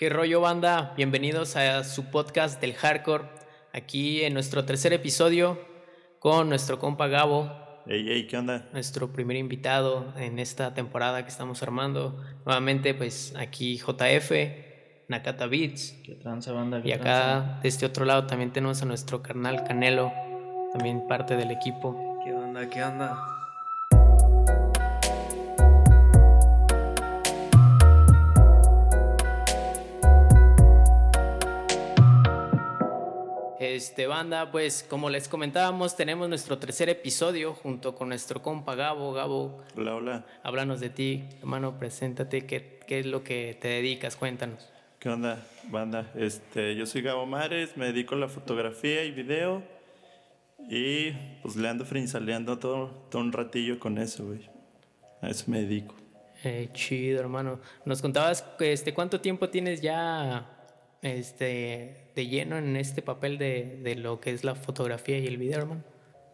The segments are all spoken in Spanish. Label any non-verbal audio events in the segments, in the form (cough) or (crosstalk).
¿Qué rollo banda? Bienvenidos a su podcast del hardcore, aquí en nuestro tercer episodio con nuestro compa Gabo. Ey, ey, ¿qué onda? Nuestro primer invitado en esta temporada que estamos armando. Nuevamente, pues aquí JF, Nakata Beats. ¿Qué tranza, banda? Y acá, de este otro lado, también tenemos a nuestro carnal Canelo, también parte del equipo. ¿Qué onda? ¿Qué onda? Este banda, pues como les comentábamos, tenemos nuestro tercer episodio junto con nuestro compa Gabo. Gabo, Hola, hola. háblanos de ti, hermano, preséntate, ¿qué, qué es lo que te dedicas? Cuéntanos. ¿Qué onda, banda? Este, yo soy Gabo Mares, me dedico a la fotografía y video. Y pues le ando frinzaleando todo, todo un ratillo con eso, güey. A eso me dedico. Eh, chido, hermano. Nos contabas este, cuánto tiempo tienes ya este, de lleno en este papel de, de lo que es la fotografía y el video, hermano.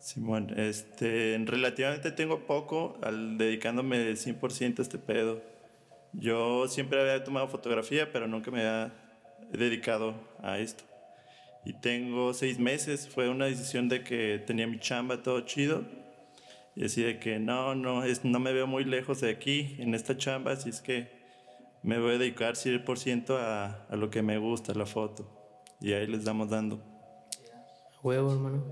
Simón, este, relativamente tengo poco al dedicándome 100% a este pedo. Yo siempre había tomado fotografía, pero nunca me había dedicado a esto. Y tengo seis meses, fue una decisión de que tenía mi chamba todo chido. Y así de que no, no, es, no me veo muy lejos de aquí, en esta chamba, así es que me voy a dedicar 100% a, a lo que me gusta, la foto. Y ahí les damos dando. Huevo, hermano.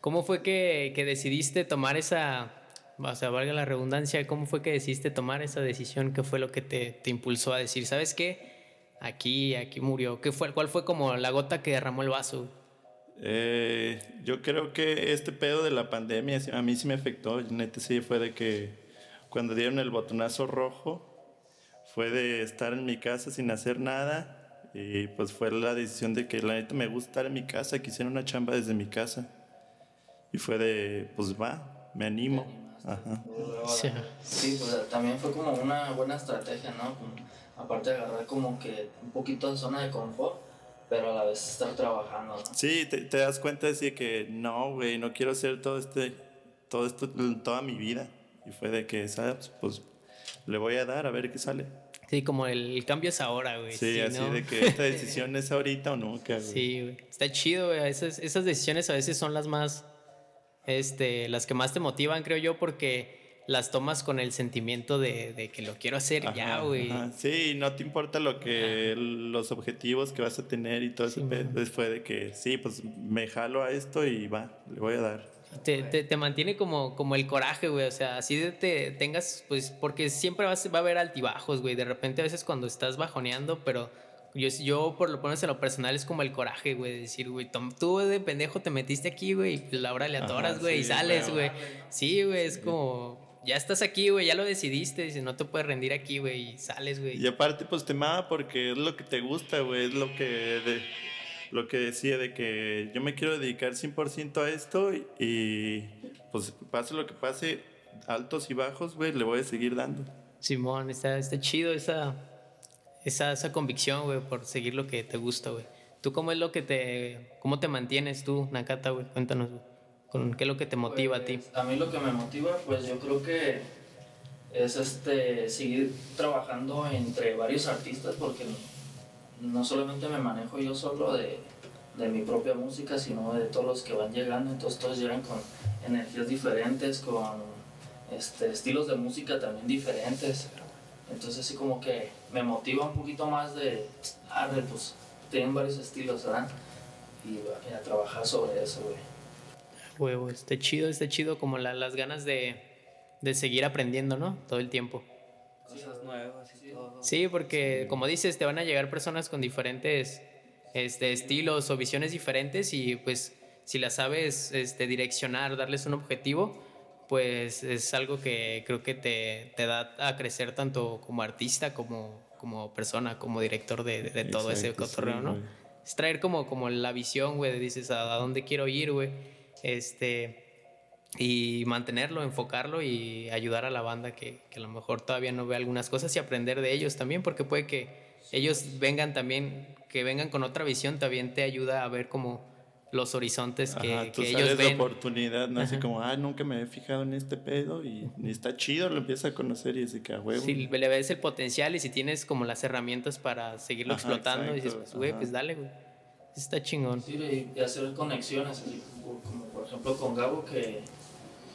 ¿Cómo fue que, que decidiste tomar esa, o sea, valga la redundancia, cómo fue que decidiste tomar esa decisión? ¿Qué fue lo que te, te impulsó a decir, sabes qué? Aquí, aquí murió. ¿Qué fue, ¿Cuál fue como la gota que derramó el vaso? Eh, yo creo que este pedo de la pandemia a mí sí me afectó. Neta, sí fue de que cuando dieron el botonazo rojo, fue de estar en mi casa sin hacer nada. Y pues fue la decisión de que la neta me gusta estar en mi casa, quisiera una chamba desde mi casa. Y fue de, pues va, me animo. Ajá. Sí. Sí, pues también fue como una buena estrategia, ¿no? Como, aparte de agarrar como que un poquito de zona de confort, pero a la vez estar trabajando, ¿no? Sí, te, te das cuenta de que no, güey, no quiero hacer todo este, todo esto toda mi vida. Y fue de que, ¿sabes? Pues le voy a dar a ver qué sale. Sí, como el, el cambio es ahora, güey. Sí, así ¿no? de que esta (laughs) decisión es ahorita o nunca, güey. Sí, güey. Está chido, güey. Esas, esas decisiones a veces son las más, este, las que más te motivan, creo yo, porque las tomas con el sentimiento de, de que lo quiero hacer ya, güey. Sí, no te importa lo que, los objetivos que vas a tener y todo Sí, man. Entonces fue de que, sí, pues me jalo a esto y va, le voy a dar. Te, te, te mantiene como, como el coraje, güey. O sea, así de te tengas, pues, porque siempre vas, va a haber altibajos, güey. De repente a veces cuando estás bajoneando, pero yo, yo por lo menos en lo personal es como el coraje, güey. De decir, güey, tú de pendejo te metiste aquí, güey, y pues la hora le atoras, güey, y sales, güey. güey. Sí, güey, es como, ya estás aquí, güey, ya lo decidiste. Dice, no te puedes rendir aquí, güey, y sales, güey. Y aparte, pues te mama porque es lo que te gusta, güey. Es lo que, de, lo que decía de que yo me quiero dedicar 100% a esto y, pues pase lo que pase, altos y bajos, güey, le voy a seguir dando. Simón, está, está chido esa, esa, esa convicción, güey, por seguir lo que te gusta, güey. ¿Tú cómo es lo que te, cómo te mantienes tú, Nakata, güey? Cuéntanos, güey. ¿Con qué es lo que te motiva a ti? Pues, A mí lo que me motiva, pues yo creo que es este seguir trabajando entre varios artistas porque no solamente me manejo yo solo de, de mi propia música, sino de todos los que van llegando, entonces todos llegan con energías diferentes, con este, estilos de música también diferentes. Entonces así como que me motiva un poquito más de, ah, pues tienen varios estilos, ¿verdad? Y, y a trabajar sobre eso, güey. Huevo, está chido, está chido como la- las ganas de, de seguir aprendiendo, ¿no? Todo el tiempo. Cosas nuevas y todo. Sí, porque como dices, te van a llegar personas con diferentes este, estilos o visiones diferentes y pues si las sabes este, direccionar, darles un objetivo, pues es algo que creo que te, te da a crecer tanto como artista como, como persona, como director de, de- de todo ese sí, cotorreo, ¿no? Es traer como, como la visión, güey, de dices a, a dónde quiero ir, güey. Este, y mantenerlo, enfocarlo y ayudar a la banda que, que a lo mejor todavía no ve algunas cosas y aprender de ellos también, porque puede que ellos vengan también, que vengan con otra visión, también te ayuda a ver como los horizontes que, Ajá, tú que ellos de ven. oportunidad, no así Ajá. como, ah, nunca me he fijado en este pedo y, y está chido, lo empiezas a conocer y así que a huevo. Si le ves el potencial y si tienes como las herramientas para seguirlo Ajá, explotando, y dices, exacto, pues, güey, pues dale, güey. Está chingón. Sí, y hacer conexiones, así como, como por ejemplo con Gabo, que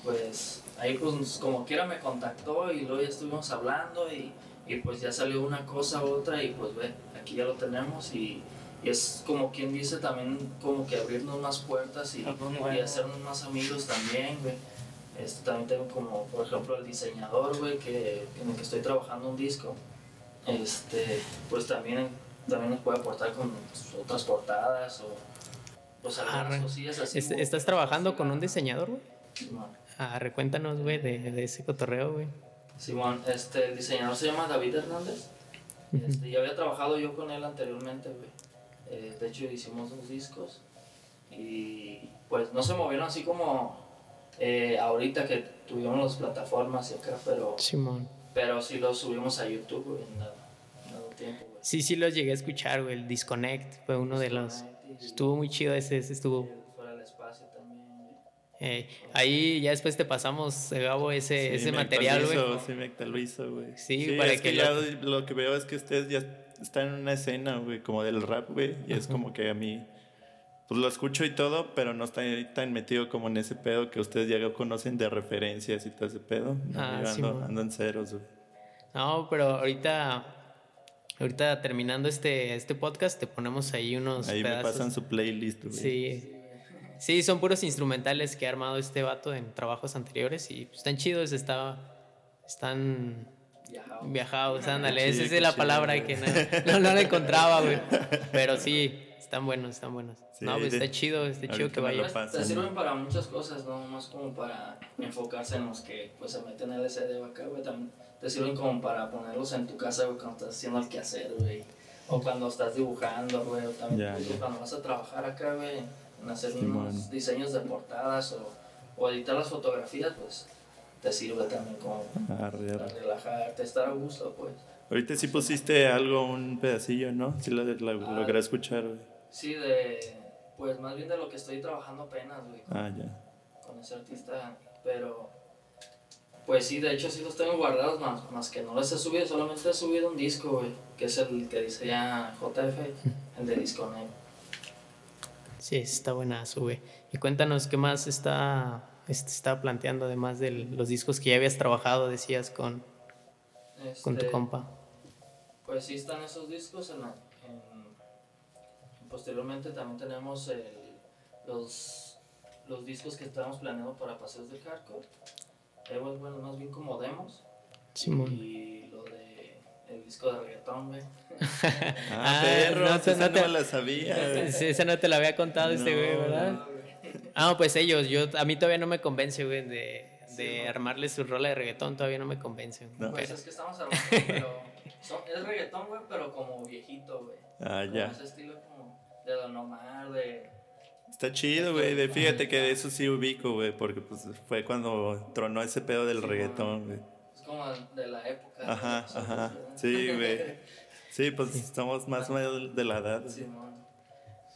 pues ahí pues como quiera me contactó y luego ya estuvimos hablando y, y pues ya salió una cosa u otra y pues ve, aquí ya lo tenemos y, y es como quien dice también como que abrirnos más puertas y, y hacernos más amigos también, güey. Este, también tengo como, por ejemplo, el diseñador, güey, que, en el que estoy trabajando un disco. Este, pues también, también nos puede aportar con otras portadas o pues algunas cosillas así. Est- güey, ¿Estás trabajando con un diseñador, güey? Simón. Ah, recuéntanos, güey, de, de ese cotorreo, güey. Simón, este, el diseñador se llama David Hernández. Este, ya había trabajado yo con él anteriormente, güey. Eh, de hecho, hicimos dos discos. Y pues no se movieron así como eh, ahorita que tuvimos las plataformas y acá, pero, Simón. pero sí los subimos a YouTube, güey, en dado tiempo, güey. Sí, sí los llegué a escuchar, güey. El Disconnect fue uno de los... Disconnect y- Estuvo muy chido ese, ese estuvo... Eh, ahí ya después te pasamos, eh, Gabo, ese, Sí, ese me material, güey. Sí, me actualizo, güey. Sí, para es que que, lo- ya lo que veo es que ustedes ya están en una escena, güey, como del rap, güey. Y es como que a mí, pues lo escucho y todo, pero no está tan metido como en ese pedo que ustedes ya conocen de referencias y todo ese pedo. No, Ah, sí, ando, en ceros. No, pero ahorita, ahorita terminando este, este podcast, te ponemos ahí unos Ahí me pasan su playlist, güey. Sí. Sí, son puros instrumentales que ha armado este vato en trabajos anteriores y pues, están chidos, está, están Viajado. viajados, ándale, esa es la chido, palabra güey. que no, no, no la encontraba, güey. Pero sí, están buenos, están buenos. Sí, no, pues de- está chido, está chido que vaya. te sirven para muchas cosas, no más como para enfocarse en los que pues se meten LCD o acá, güey. También te sirven como para ponerlos en tu casa, güey, cuando estás haciendo el quehacer, güey. O cuando estás dibujando, güey. O también Ya, incluso ya. cuando vas a trabajar acá, güey, en hacer Simón. unos diseños de portadas o, o editar las fotografías, pues te sirve también como Arre, para arre. relajarte, estar a gusto, pues. Ahorita sí pusiste algo, un pedacillo, ¿no? Sí lo, lo- Ah. logré escuchar, güey. Sí, de, pues más bien de lo que estoy trabajando apenas, güey. Ah, ya. con ese artista, pero pues sí, de hecho sí los tengo guardados, más, más que no los he subido, solamente he subido un disco, güey, que es el que dice ya JF, el de Disconnect. Sí, está buenazo, güey. Y cuéntanos qué más está, este, está planteando, además de los discos que ya habías trabajado, decías, con, con tu Este, compa. Pues sí están esos discos, en, la- en- posteriormente también tenemos el- los, los discos que estamos planeando para Paseos del Hardcore, eh, bueno, más bien como demos, Simón. y lo de el disco de reggaetón, güey. (laughs) Ah, Ah, perro, no te- esa no te- no la sabía, güey. Esa no te la había contado este güey, ¿verdad? Ah, pues ellos, yo, a mí todavía no me convence, güey, de, Sí, de ¿no? armarle su rola de reggaetón, todavía no me convence. güey. No. Pues Pero- es que estamos hablando, (laughs) pero son- es reggaetón, güey, pero como viejito, güey. Ah, Como ya. ese estilo como de Don Omar, de... Está chido, güey. de- Fíjate que de eso sí ubico, güey, porque pues fue cuando tronó ese pedo del Sí, reggaetón, güey. Es como de la época. Ajá, ajá. Sí, (laughs) güey. Sí, pues estamos más o menos de la edad. Es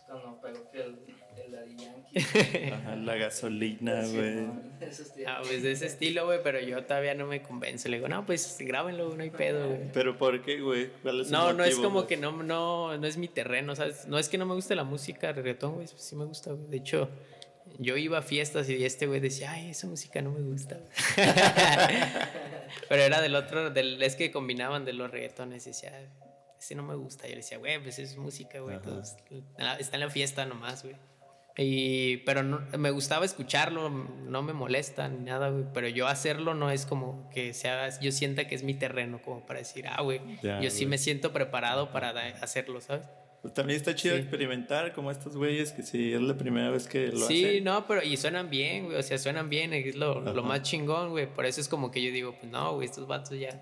cuando pegó que el, el Daddy Yankee. (laughs) Ajá, la gasolina, güey. Simón, (laughs) ese estilo. Ah, pues de ese estilo, güey, pero yo todavía no me convence. Le digo, no, pues grábenlo, no hay pedo, güey. Pero ¿por qué, güey? ¿Cuál es el No, no es como que no, no, no es mi terreno, ¿sabes? No es que no me guste la música reggaetón, güey, pues sí me gusta, güey. De hecho, yo iba a fiestas y este güey decía, ay, esa música no me gusta. (laughs) Pero era del otro, del, es que combinaban de los reggaetones y decía, "Ay, ese no me gusta. Yo le decía, güey, pues es música, güey. Está en la fiesta nomás, güey. Y, pero no, me gustaba escucharlo, no me molesta ni nada, güey. Pero yo hacerlo no es como que sea, yo sienta que es mi terreno, como para decir, ah, güey, yo sí me siento preparado para hacerlo, ¿sabes? Pues también está chido Sí. experimentar como estos güeyes que si es la primera vez que lo sí, hacen. no, pero y suenan bien, güey, o sea, suenan bien, es lo, lo más chingón, güey. Por eso es como que yo digo, pues no, güey, estos vatos ya,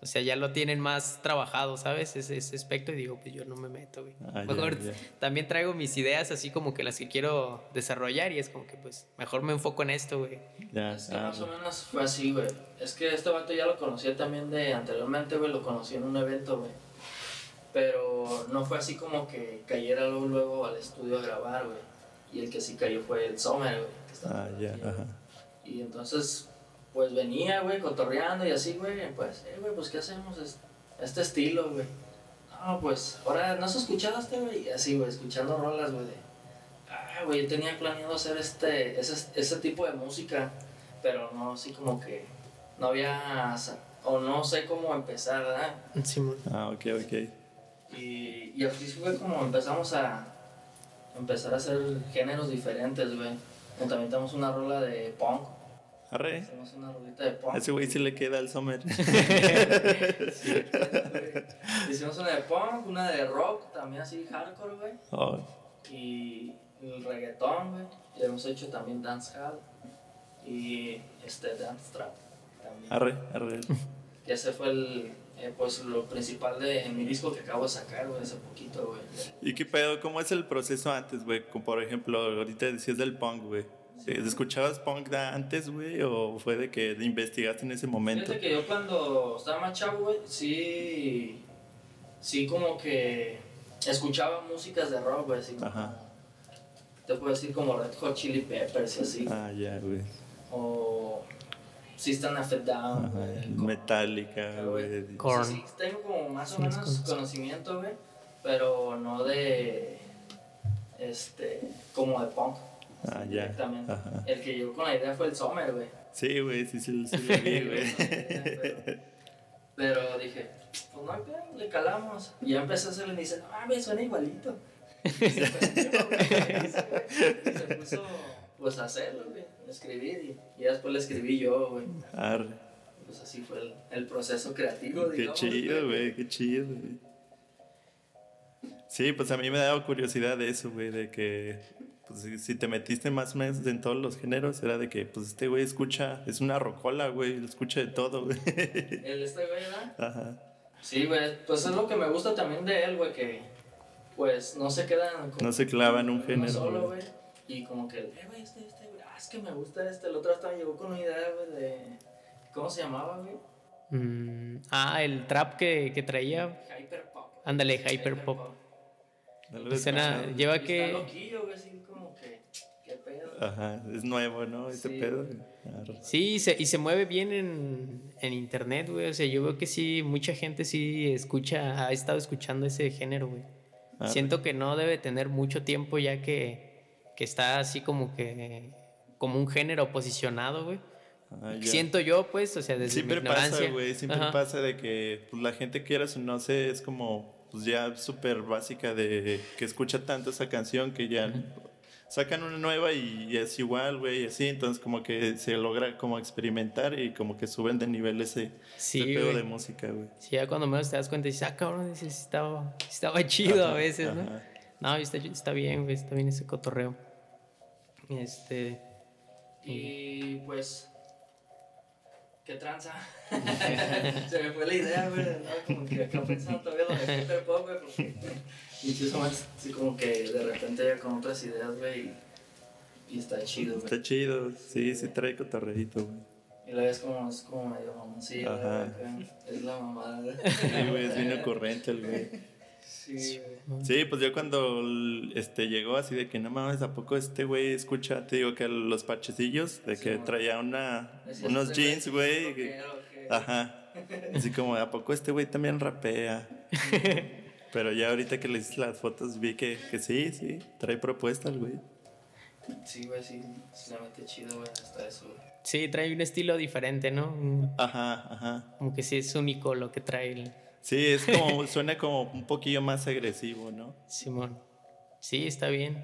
o sea, ya lo tienen más trabajado, ¿sabes? Ese, ese aspecto y digo, pues yo no me meto, güey. Ah, mejor ya. también traigo mis ideas así como que las que quiero desarrollar y es como que pues mejor me enfoco en esto, güey. Ya, Es que ah, más o güey. menos fue así, güey. Es que este vato ya lo conocía también de anteriormente, güey. Lo conocí en un evento, güey. Pero no fue así como que cayera luego, luego al estudio a grabar, güey. y el que sí cayó fue el Sommer, güey. que estaba Ah, ya, aquí, ajá. Y entonces, pues venía, güey, cotorreando y así, güey, pues, eh, güey, pues, ¿qué hacemos? Es- Este estilo, güey. No, pues, ahora, ¿no has escuchado este, güey? Y así, güey, escuchando rolas, güey, ah, güey, yo tenía planeado hacer este, ese, ese tipo de música, pero no, así como que no había, o no sé cómo empezar, ¿verdad? Simón. Ah, ok, ok. Y, y así fue como empezamos a empezar a hacer géneros diferentes, güey. También tenemos una rola de punk. Arre. Hacemos una rolita de punk. A ese güey sí le queda el Summer. Sí. (laughs) Hicimos una de punk, una de rock, también así hardcore, güey. Oh, Y el reggaetón, güey. Y hemos hecho también dancehall. Y este dance trap también. arre, arre. Y ese fue el, eh, pues lo principal de mi disco que acabo de sacar, güey, hace poquito, güey. ¿Y qué pedo? ¿Cómo es el proceso antes, güey? Como por ejemplo, ahorita decías del punk, güey. ¿Escuchabas punk antes, güey? ¿O fue de que investigaste en ese momento? Fíjate que yo cuando estaba más chavo, güey, sí, sí como que escuchaba músicas de rock, güey, así como, Ajá. te puedo decir como Red Hot Chili Peppers y así, Ah, ya, güey. o System of a Down, Ajá. güey, Metallica, güey. Korn. Sí, sí, tengo como más o menos conocimiento, güey, pero no de, este, como de punk. Ah, ya. Directamente. Ajá. El que llegó con la idea fue el Sommer, güey. Sí, güey, sí, sí, sí (laughs) lo vi, güey. pero, pero dije, pues no le calamos. Y ya empecé a hacerle y me dice, ah, me suena igualito. Y se güey, y se puso pues a hacerlo, güey, a escribir. Y, y ya después le escribí yo, güey. Arre. Pues así fue el, el proceso creativo, Qué digamos. chido, güey, qué chido, güey. Sí, pues a mí me daba curiosidad de eso, güey, de que pues, si- te metiste más o menos en todos los géneros, era de que, pues este güey escucha, es una rocola, güey, escucha de todo, güey. El este güey, ¿verdad? Ajá. Sí, güey, pues es lo que me gusta también de él, güey, que pues no se quedan como No se clava en un género, solo, güey. Y como que, eh, güey, este, este, es que me gusta este. El otro hasta me llegó con una idea, güey, de. ¿Cómo se llamaba, güey? Mm, ah, el trap que, que traía. Hyperpop. Ándale, hyperpop. No lo he Suena- escuchado. lleva Está que. loquillo, güey, así como que. ¿Qué pedo? Ajá, es nuevo, ¿no? Ese Sí, pedo. Arre. Sí, y se, y se mueve bien en, en internet, güey. O sea, yo veo que sí, mucha gente sí escucha, ha estado escuchando ese género, güey. Siento que no debe tener mucho tiempo ya que, que está así como que como un género posicionado, güey. Ah. Siento yo, pues, o sea, desde Siempre mi ignorancia. pasa, güey, siempre Ajá. pasa de que pues, la gente quiera o no sé, es como pues ya súper básica de que escucha tanto esa canción que ya sacan una nueva y, es igual, güey, y así, entonces como que se logra como experimentar y como que suben de nivel ese, Sí, ese pedo de música, güey. Sí, ya cuando menos te das cuenta dices, ah, cabrón, dices, estaba, estaba chido a Ajá, veces, ¿no? No, está, está bien, güey, está bien ese cotorreo. Este. Y pues. ¿Qué tranza? (laughs) Se me fue la idea, güey. ¿no? Como que acá pensando todavía lo de Hyperpop, güey. Porque. Eso más, así como que de repente ya con otras ideas, güey. Y, y está chido, güey. Está chido, sí, sí trae cotorreito, güey. Y la ves como, es como medio mamoncillo. Es la mamada, güey. Sí, güey, es bien ocurrente el güey. Sí, pues yo cuando este, llegó así de que no mames, ¿a poco este güey escucha? Te digo que los parchecillos, de Sí, que man. traía una, Decías, unos este jeans, güey. que- Ajá. Así como, ¿a poco este güey también rapea? (laughs) Pero ya ahorita que le hice las fotos vi que, que sí, sí, trae propuestas, güey. Sí, güey, sí. Mete chido, güey, hasta eso, güey. Sí, trae un estilo diferente, ¿no? Ajá, ajá. Como que sí es único lo que trae el Sí, es como, suena como un poquillo más agresivo, ¿no? Simón. Sí, está bien.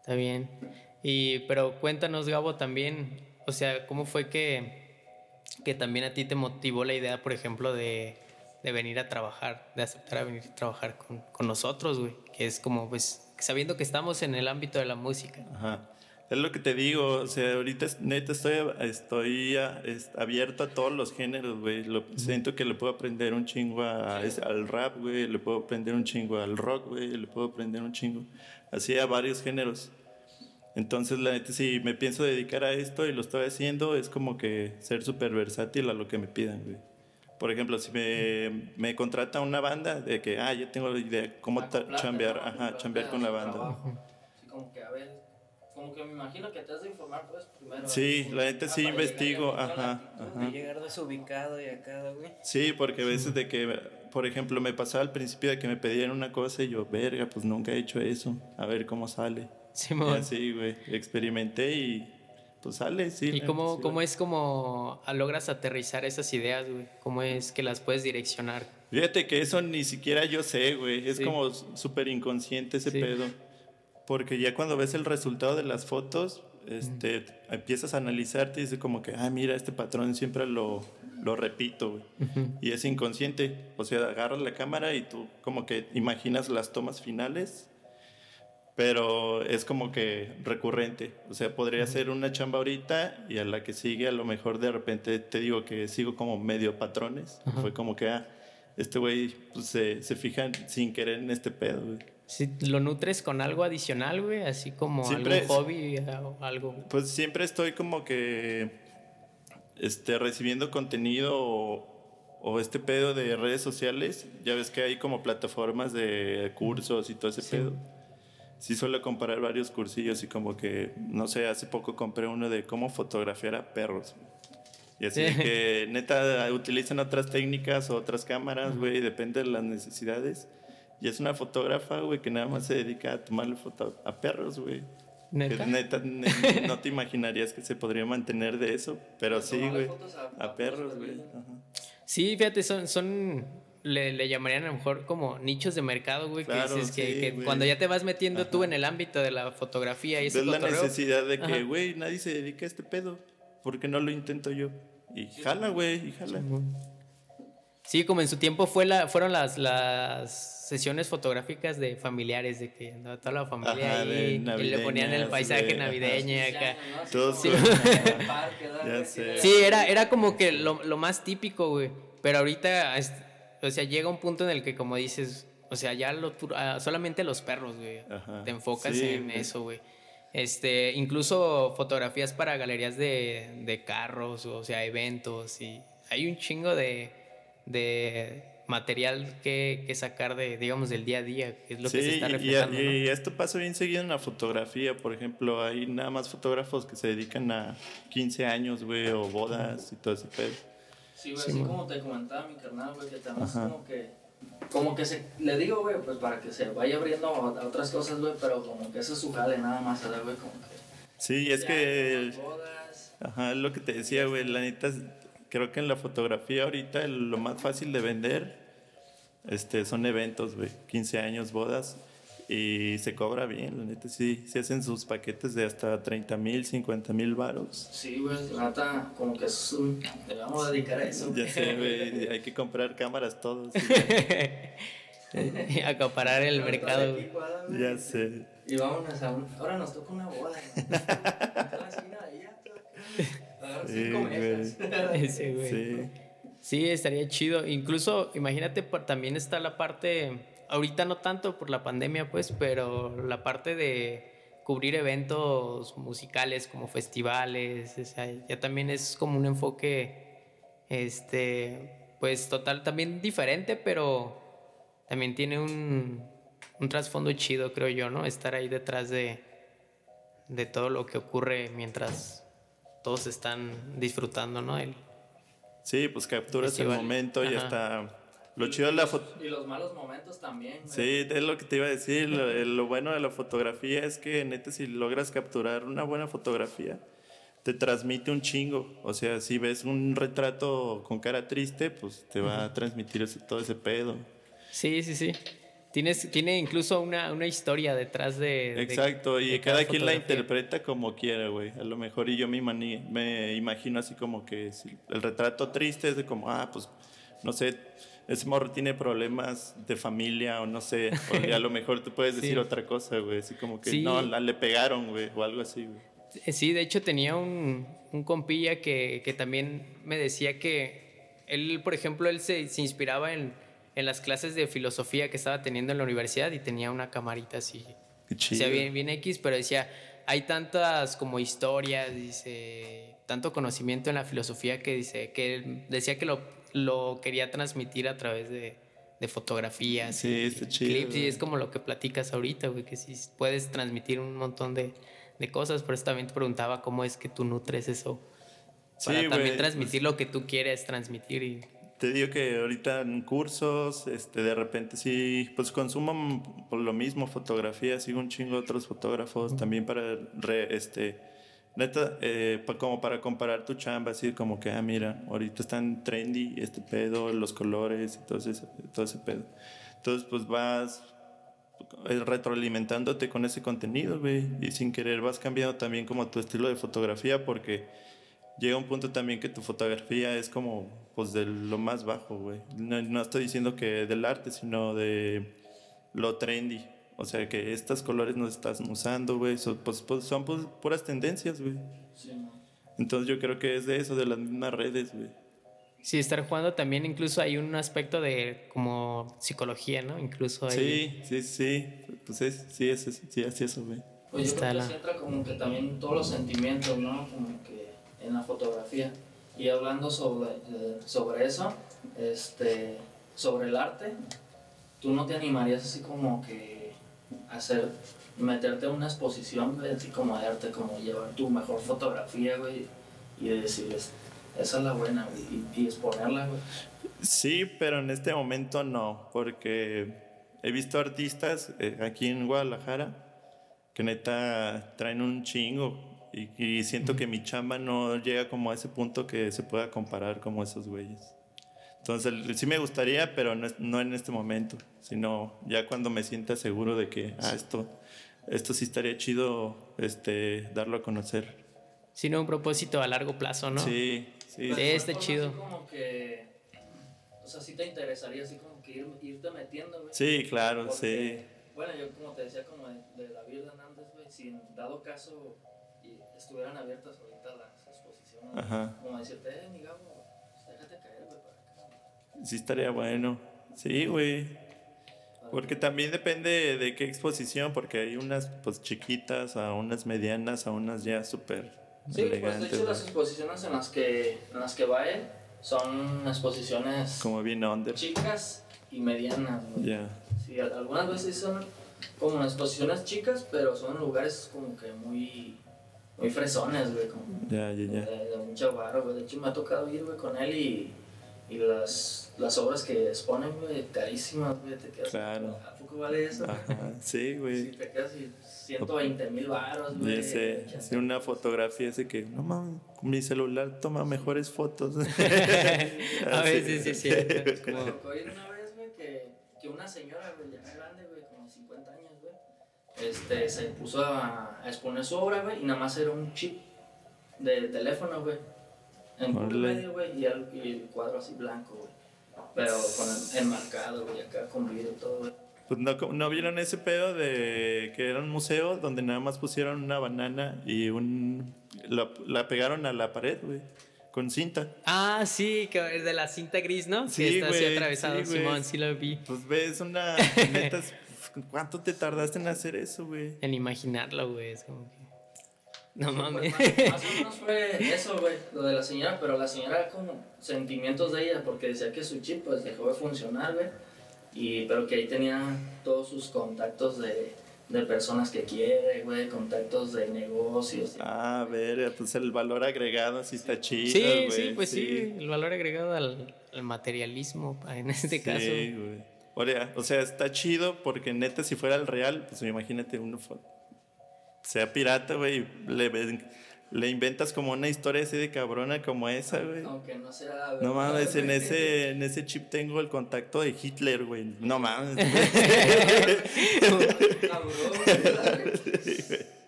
Está bien. Y, pero cuéntanos, Gabo, también, o sea, ¿cómo fue que, que también a ti te motivó la idea, por ejemplo, de, de venir a trabajar, de aceptar a venir a trabajar con, con nosotros, güey? Que es como, pues, sabiendo que estamos en el ámbito de la música. Ajá. Es lo que te digo, o sea, ahorita neta estoy, estoy a- es- abierto a todos los géneros, güey. Lo- Siento que le puedo aprender un chingo a- es- al rap, güey, le puedo aprender un chingo al rock, güey, le puedo aprender un chingo. Así a varios géneros. Entonces, la neta, si me pienso dedicar a esto y lo estoy haciendo, es como que ser súper versátil a lo que me pidan, güey. Por ejemplo, si me, me contrata una banda de que, ah, ya tengo la idea cómo ta- Acoplarte, chambear, ajá, chambear con la banda. trabajo. Así como que a ver, como que me imagino que te has de informar pues primero. Sí, la neta ah, sí investigo, llegar ajá, ajá. Y llegar desubicado y acá, güey. Sí, porque a veces de que, por ejemplo, me pasaba al principio de que me pedían una cosa y yo, verga, pues nunca he hecho eso, a ver cómo sale. Y Simón. así, güey, experimenté y pues sale, sí. ¿Y cómo, sí, cómo es como ah, logras aterrizar esas ideas, güey? ¿Cómo es que las puedes direccionar? Fíjate que eso ni siquiera yo sé, güey, es Sí. como súper inconsciente ese Sí. pedo. Porque ya cuando ves el resultado de las fotos, este, empiezas a analizarte y dices como que, ah, mira, este patrón siempre lo, lo repito, güey. Y es inconsciente. O sea, agarras la cámara y tú como que imaginas las tomas finales, pero es como que recurrente. O sea, podría ser una chamba ahorita y a la que sigue a lo mejor de repente te digo que sigo como medio patrones. Fue como que, ah, este güey pues, se, se fija sin querer en este pedo, güey. Si lo nutres con algo adicional, güey, así como Siempre algún hobby o algo. güey. Pues siempre estoy como que este, recibiendo contenido o, o este pedo de redes sociales. Ya ves que hay como plataformas de cursos y todo ese Sí. pedo. Sí suelo comparar varios cursillos y como que, no sé, hace poco compré uno de cómo fotografiar a perros. Y así Sí. que neta utilizan otras técnicas o otras cámaras, güey, depende de las necesidades. Y es una fotógrafa, güey, que nada más se dedica a tomarle fotos a perros, güey. ¿Neta? Que neta, ne- no te imaginarías que se podría mantener de eso, pero sí, güey. a- A a perros, güey. Sí, fíjate, son, son le, le llamarían a lo mejor como nichos de mercado, güey, Claro, que dices que, sí, que güey. cuando ya te vas metiendo tú en el ámbito de la fotografía y ese Ves la cotorreo, necesidad de que, güey, nadie se dedica a este pedo. ¿Por qué no lo intento yo? Y jala, güey, y jala. Sí, como en su tiempo fue la, fueron las, las sesiones fotográficas de familiares, de que andaba toda la familia Ajá, de ahí y le ponían el paisaje güey, navideño y Sí, acá. Todos (laughs) de- Sí, era, era como que lo, lo más típico, güey. Pero ahorita, es- o sea, llega un punto en el que como dices, o sea, ya lo, ah, solamente los perros, güey. Ajá. Te enfocas Sí, en güey. eso, güey. Este, incluso fotografías para galerías de, de carros, o sea, eventos y hay un chingo de, de material que, que sacar de, digamos, del día a día, que es lo que se Sí, está y- y, reflejando, ¿no? y esto pasa bien seguido en la fotografía, por ejemplo, hay nada más fotógrafos que se dedican a 15 años, güey, o bodas y todo ese pedo. Sí, güey, Sí, así man. como te comentaba mi carnal, güey, que también es Ajá. como que. Como que se. Le digo, güey, pues para que se vaya abriendo a a otras cosas, güey, pero como que eso es su jale nada más, ¿verdad, güey? Como que. Sí, es ya, que... bodas, Ajá, es lo que te decía, güey. La neta, creo que en la fotografía ahorita el- lo más fácil de vender este, son eventos, güey. 15 años, bodas. Y se cobra bien, la neta, sí. Se hacen sus paquetes de hasta 30 mil, 50 mil varos. Sí, güey, la neta, como que es un. Le vamos a dedicar a eso. Ya sé, güey. Hay que comprar cámaras todos. (laughs) sí. Acaparar el mercado, ya sé. Y vámonos a un. Ahora nos toca una boda. güey. (laughs) Está en la esquina de allá, todo. Agarra Sí, güey. (laughs) Ese, güey. Sí. Sí, estaría chido. Incluso, imagínate, también está la parte, ahorita no tanto por la pandemia, pues, pero la parte de cubrir eventos musicales como festivales, o sea, ya también es como un enfoque, este, pues total, también diferente, pero también tiene un, un trasfondo chido, creo yo, ¿no? Estar ahí detrás de, de todo lo que ocurre mientras todos están disfrutando, ¿no? El, Sí, pues capturas Festival. el momento y Ajá. hasta... Lo chido de la foto... Y los malos momentos también, güey. Sí, es lo que te iba a decir. Lo, lo bueno de la fotografía es que, neta, si logras capturar una buena fotografía, te transmite un chingo. O sea, si ves un retrato con cara triste, pues te va a transmitir ese- todo ese pedo. Sí, sí, sí. Tienes, tiene incluso una, una historia detrás de... de- Exacto, y de cada quien la interpreta como quiera, güey. A lo mejor y yo me, me imagino así como que si el retrato triste es de como, ah, pues, no sé, ese morro tiene problemas de familia o no sé. O a lo mejor tú puedes (laughs) decir Sí. otra cosa, güey. Así como que, Sí. no, la, le pegaron, güey, o algo así, güey. Eh, Sí, de hecho tenía un, un compilla que, que también me decía que él, por ejemplo, él se, se inspiraba en, en las clases de filosofía que estaba teniendo en la universidad y tenía una camarita así. Qué O chido. sea, bien, bien X, pero decía, hay tantas como historias, dice, tanto conocimiento en la filosofía que dice, que él decía que lo, lo quería transmitir a través de, de fotografías. Sí, y está chido, Clips, y es como lo que platicas ahorita, güey, que sí puedes transmitir un montón de, de cosas. Por eso también te preguntaba cómo es que tú nutres eso. Para Sí, también güey, transmitir lo que tú quieres transmitir. Y, Te digo que ahorita en cursos, este, de repente sí, pues consumo por lo mismo fotografía, sigo un chingo de otros fotógrafos también para, re- este, neta, eh, pa- como para comparar tu chamba, así como que, ah, mira, ahorita están trendy este pedo, los colores todo ese, todo ese pedo. Entonces, pues vas eh, retroalimentándote con ese contenido, güey, y sin querer vas cambiando también como tu estilo de fotografía porque llega un punto también que tu fotografía es como, pues, de lo más bajo, güey. No, no estoy diciendo que del arte, sino de lo trendy. O sea, que estos colores no estás usando, güey. Son, pues, pues, son pues, puras tendencias, güey. Sí, no. Entonces yo creo que es de eso, de las mismas redes, güey. sí, estar jugando también incluso hay un aspecto de como psicología, ¿no? Incluso hay... Sí, sí, sí. Pues es, sí, es, es- sí, es eso, güey. Pues yo Está creo que la- sí entra como que también todos los sentimientos, ¿no? Como que en la fotografía. Y hablando sobre, eh, sobre eso, este, sobre el arte, tú no te animarías así como que hacer, meterte en una exposición, así como de arte, como llevar tu mejor fotografía, güey, y decirles, esa es la buena, güey, y, y exponerla, güey. Sí, pero en este momento no, porque he visto artistas eh, aquí en Guadalajara que neta traen un chingo y, y siento que mi chamba no llega como a ese punto que se pueda comparar como esos güeyes. Entonces sí me gustaría, pero no, no en este momento, sino ya cuando me sienta seguro de que ah, esto, esto sí estaría chido este, darlo a conocer. Sino un propósito a largo plazo, ¿no? Sí, sí. Sí, está chido. Así como que, o sea, sí te interesaría así como que ir, irte metiendo, güey. Sí, claro, Porque, sí. Bueno, yo como te decía, como de, de David Hernández, güey, si en dado caso estuvieran abiertas ahorita las exposiciones, Ajá. como decirte, eh, mi Gabo, pues déjate caer, güey, para acá. Sí estaría bueno. Sí, güey. Porque también depende de qué exposición, porque hay unas pues chiquitas, a unas medianas, a unas ya súper Sí, pues de elegantes. hecho las güey. exposiciones en las que, en las que va él son exposiciones Como bien under. chicas y medianas. Ya. Sí, al- algunas veces son como exposiciones chicas, pero son lugares como que muy, muy fresones, güey, como Ya, ya, de, ya. de mucha barro, güey. De hecho, me ha tocado ir, güey, con él y, y las, las obras que exponen, güey, carísimas, güey. Te quedas, Claro. ¿a poco vale eso? güey? Ajá. Sí, (laughs) Sí, güey. te quedas y 120 mil baros, güey. Ya sé, sí, una fotografía ese que, no mames, mi celular toma mejores fotos. (laughs) (laughs) a Así. veces sí cierto. es Me como- tocó ir una vez, güey, que, que una señora, güey, ya grande, güey, este, se puso a, a exponer su obra, güey, y nada más era un chip de teléfono, güey, en Órale. medio, güey, y el, y el cuadro así blanco, güey, pero con el enmarcado, güey, acá con vidrio y todo, güey. Pues no, no vieron ese pedo de que era un museo donde nada más pusieron una banana y un... La, la pegaron a la pared, güey, con cinta. Ah, sí, que es de la cinta gris, ¿no? Sí, que está así güey, atravesado, sí. Simón, sí lo vi. Pues ves una... (laughs) neta, ¿Cuánto te tardaste en hacer eso, güey? En imaginarlo, güey, es como que... No mames. Pues, más, más o menos fue eso, güey, lo de la señora, pero la señora como sentimientos de ella, porque decía que su chip pues dejó de funcionar, güey, y, pero que ahí tenía todos sus contactos de, de personas que quiere, güey, contactos de negocios. Ah, a ver, pues el valor agregado sí está chido, Sí, güey. sí, pues sí. el valor agregado al, al materialismo en este caso. Sí, güey. O sea, o sea, está chido porque neta si fuera el real, pues imagínate uno sea pirata, güey, le, le inventas como una historia así de cabrona como esa, güey. Aunque no sea... No verdad, mames, en ese, en ese chip tengo el contacto de Hitler, güey. No mames. Cabrón, (laughs) güey. (laughs)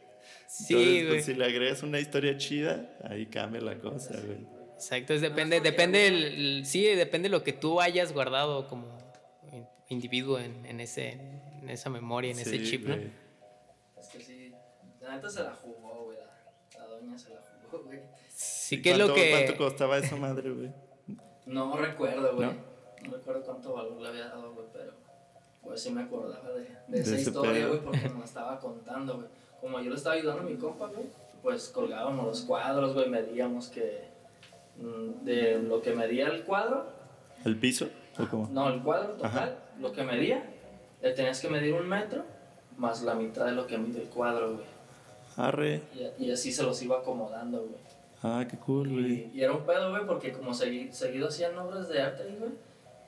Sí, Entonces, güey. pues, si le agregas una historia chida, ahí cambia la cosa, güey. Exacto, es depende, depende el, el- sí, depende de lo que tú hayas guardado como individuo en, en ese, en esa memoria, en ese chip, ¿no? Es que sí, la neta se la jugó, güey, la, la doña se la jugó, güey. Sí, que es lo ¿Cuánto- que... ¿Cuánto costaba esa madre, güey? No recuerdo, güey. ¿No? ¿No? recuerdo cuánto valor le había dado, güey, pero pues sí me acordaba de, de De esa historia, güey, porque me la estaba contando, güey. Como yo le estaba ayudando a mi compa, güey, pues colgábamos los cuadros, güey, medíamos que mm, de lo que medía el cuadro ¿El piso? ¿O cómo? No, el cuadro total, lo que medía, le tenías que medir un metro más la mitad de lo que mide el cuadro, güey. Arre. Y, y así se los iba acomodando, güey. Ah, qué cool, güey. Y, y era un pedo, güey, porque como segui- seguido hacían obras de arte güey.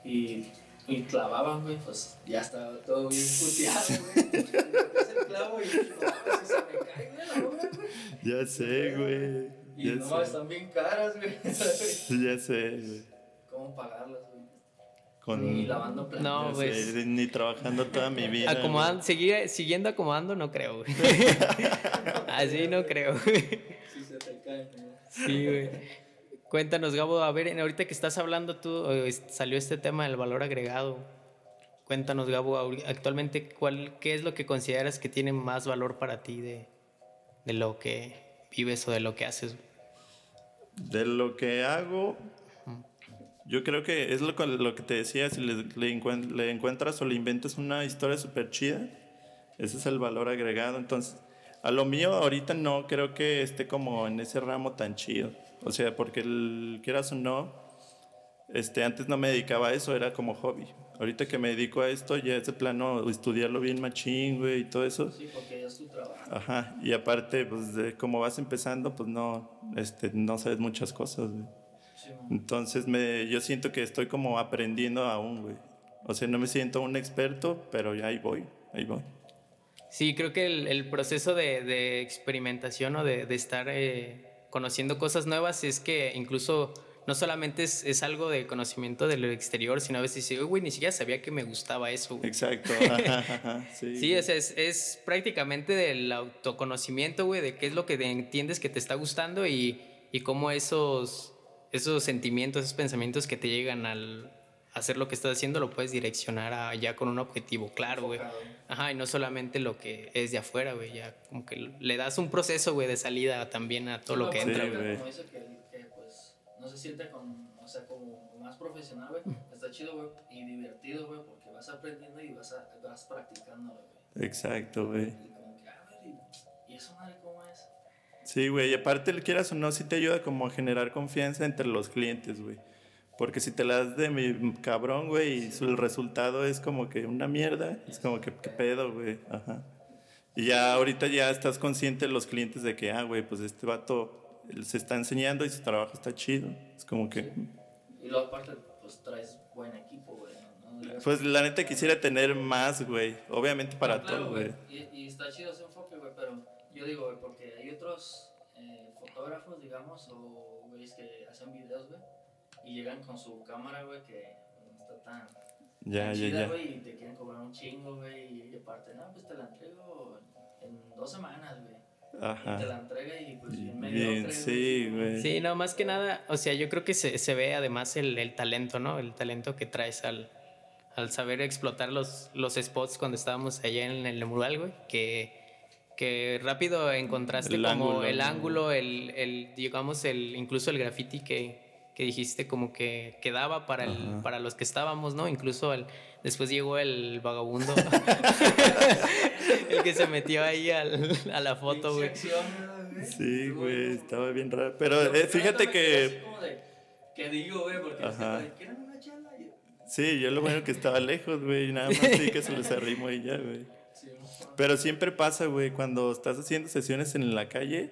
Y, y clavaban, güey, pues ya estaba todo bien (laughs) puteado, güey. El clavo y no mames, se me cae, güey, la obra, güey. Ya sé, güey. Y Ya no sé. están bien caras, güey. (laughs) Ya sé, güey. ¿Cómo pagarlas, güey? Con... Ni lavando platos. No, pues. sé, ni trabajando toda mi vida. Acomodando, seguir, siguiendo acomodando, no creo, güey. (laughs) Así no creo, güey. Si se te caen, güey. Sí, güey. Cuéntanos, Gabo, a ver, ahorita que estás hablando tú, salió este tema del valor agregado. Cuéntanos, Gabo, actualmente, ¿cuál, ¿qué es lo que consideras que tiene más valor para ti de, de lo que vives o de lo que haces? De lo que hago, yo creo que es lo, que- lo que te decía, si le, le encuent- le encuentras o le inventas una historia súper chida, ese es el valor agregado. Entonces, a lo mío ahorita no creo que esté como en ese ramo tan chido. O sea, porque el, quieras o no, este, antes no me dedicaba a eso, era como hobby. Ahorita que me dedico a esto, ya es de plano estudiarlo bien machín, güey, y todo eso. Sí, porque ya es tu trabajo. Ajá, y aparte, pues de como vas empezando, pues no, este, no sabes muchas cosas, güey. Entonces me, yo siento que estoy como aprendiendo aún, güey. O sea, no me siento un experto, pero ya ahí voy, ahí voy. Sí, creo que el, el proceso de, de experimentación o de, de estar eh, conociendo cosas nuevas es que incluso no solamente es, es algo de conocimiento del exterior, sino a veces dice, "Uy, güey, ni siquiera sabía que me gustaba eso. güey". Exacto, (laughs) ajá, ajá, sí. Sí, es, es, es prácticamente del autoconocimiento, güey, de qué es lo que entiendes que te está gustando y, y cómo esos, esos sentimientos, esos pensamientos que te llegan al hacer lo que estás haciendo lo puedes direccionar a, ya con un objetivo claro, güey. Ajá, y no solamente lo que es de afuera, güey, ya como que le das un proceso, güey, de salida también a todo Sí, lo que entra, güey. Como dice que, que, pues no se siente con, o sea, como más profesional, güey. Está chido, güey, y divertido, güey, porque vas aprendiendo y vas, a, vas practicando, güey. Exacto, güey. Y como que, a ver, y, y eso madre, ¿cómo es? Sí, güey, y aparte, quieras o no, sí te ayuda como a generar confianza entre los clientes, güey. Porque si te las das de mi cabrón, güey, y el resultado es como que una mierda, es como que, ¿qué pedo, güey? Ajá. Y ya ahorita ya estás consciente de los clientes de que, ah, güey, pues este vato se está enseñando y su trabajo está chido. Es como que, Y luego aparte, pues traes buen equipo, güey. pues la neta quisiera tener más, güey. Obviamente para No, claro, todo, güey. Y, y está chido ese enfoque, güey, pero yo digo, güey, porque otros eh, fotógrafos, digamos, o güeyes que hacen videos, güey, y llegan con su cámara, güey, que no está tan, Ya, tan ya, chida, ya. güey, y te quieren cobrar un chingo, güey, y aparte, no, pues te la entrego en dos semanas, güey. Y te Ajá. la entrega y pues bien Bien, sí, güey. Sí, no, más que nada, o sea, yo creo que se, se ve además el, el talento, ¿no? El talento que traes al, al saber explotar los, los spots cuando estábamos allá en el mural, güey, que, que rápido encontraste El como ángulo, el ángulo, el, el, digamos, el, incluso el graffiti que, que dijiste como que quedaba para, el, para los que estábamos, ¿no? Incluso el, después llegó el vagabundo, (laughs) el que se metió ahí al- a la foto, güey. Sí, Estuvo güey, estaba bien raro. Pero eh, fíjate que... como de, ¿Qué digo, güey? Porque que, ¿quieren una Sí, yo lo bueno que estaba lejos, güey, nada más sí que se les arrimó y ya, güey. Pero siempre pasa, güey, cuando estás haciendo sesiones en la calle,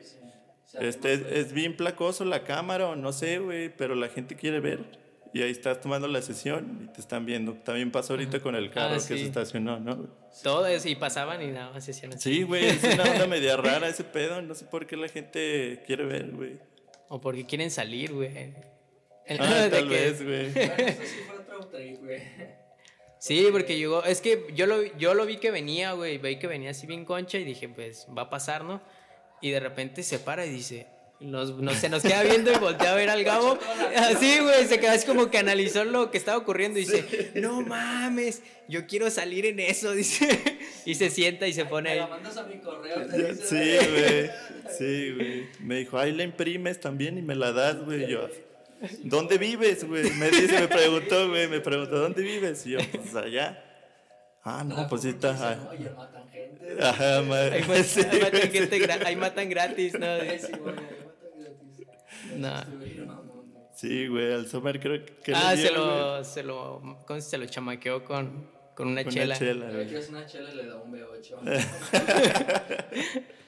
este, es, es bien placoso la cámara o no sé, güey, pero la gente quiere ver. Y ahí estás tomando la sesión y te están viendo. También pasó ahorita con el carro Ah, que sí. se estacionó, ¿no? Todo eso, y pasaban y nada más se hacían así. Sí, güey, es una onda media rara ese pedo. No sé por qué la gente quiere ver, güey. O porque quieren salir, güey. Ah, (laughs) tal que- vez, güey. (laughs) Eso sí fue otro trip, güey. Sí, porque llegó. Es que yo lo, yo lo vi que venía, güey. Veí que venía así bien concha y dije, pues va a pasar, ¿no? Y de repente se para y dice. Nos, nos- se nos queda viendo y voltea a ver al Gabo. (laughs) Así, güey, se queda así como que analizó lo que estaba ocurriendo y dice, no mames, yo quiero salir en eso, (laughs) dice. Y se sienta y se pone Me la mandas a mi correo. te Sí, güey. Sí, güey. Me dijo, ahí la imprimes también y me la das, güey. Y Yo, ¿dónde vives, güey? Me dice, me preguntó, güey. Me preguntó, ¿dónde vives? Y yo, pues allá. Ah, no, pues sí está. Oye, matan gente. Ajá, madre. Ahí, matan- (laughs) Sí, ahí matan gente gra- ahí matan gratis, ¿no? (laughs) Sí, güey, matan gratis. No. Sí, güey, al Sommer creo que Ah, se dio, güey. lo, se lo, ¿cómo se lo chamaqueó con, con una Con chela? Una chela, Pero güey. una chela le da un B8. (laughs)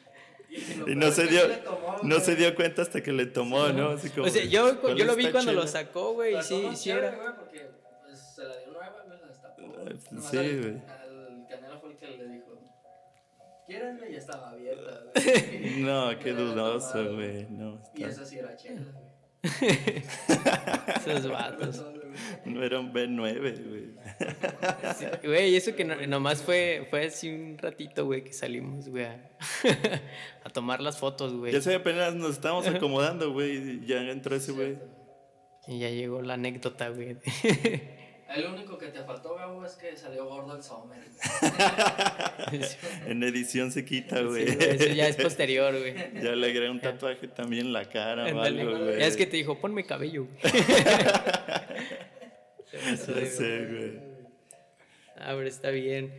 Y no se dio, tomó, no se dio cuenta hasta que le tomó, ¿no? Así como, O sea, yo, ¿cuál yo lo vi cuando lo sacó, güey, y sí, sí era. güey, porque pues, se la dio nueva, güey, la destapó. Pues, sí, güey. Al Canelo fue el que le dijo, ¿quieres? güey? Ya estaba abierta, güey. (laughs) No, qué dudoso, güey. No, Y está- esa sí era chela, güey. (laughs) Esos vatos. No era un B9, güey. Sí, Güey, eso que no- nomás fue, fue así un ratito, güey, que salimos, güey, a, (laughs) a tomar las fotos, güey. Ya sé, apenas nos estábamos acomodando, güey. y Ya entró ese güey. Y ya llegó la anécdota, güey. (laughs) El único que te faltó, Gabo, es que salió gordo el Sommer. (laughs) En edición se quita, güey. eso ya es posterior, güey. Ya le agregué un tatuaje también en la cara o algo, güey. Ya es que te dijo, ponme cabello. güey. (laughs) Sé, güey. A ver, está bien.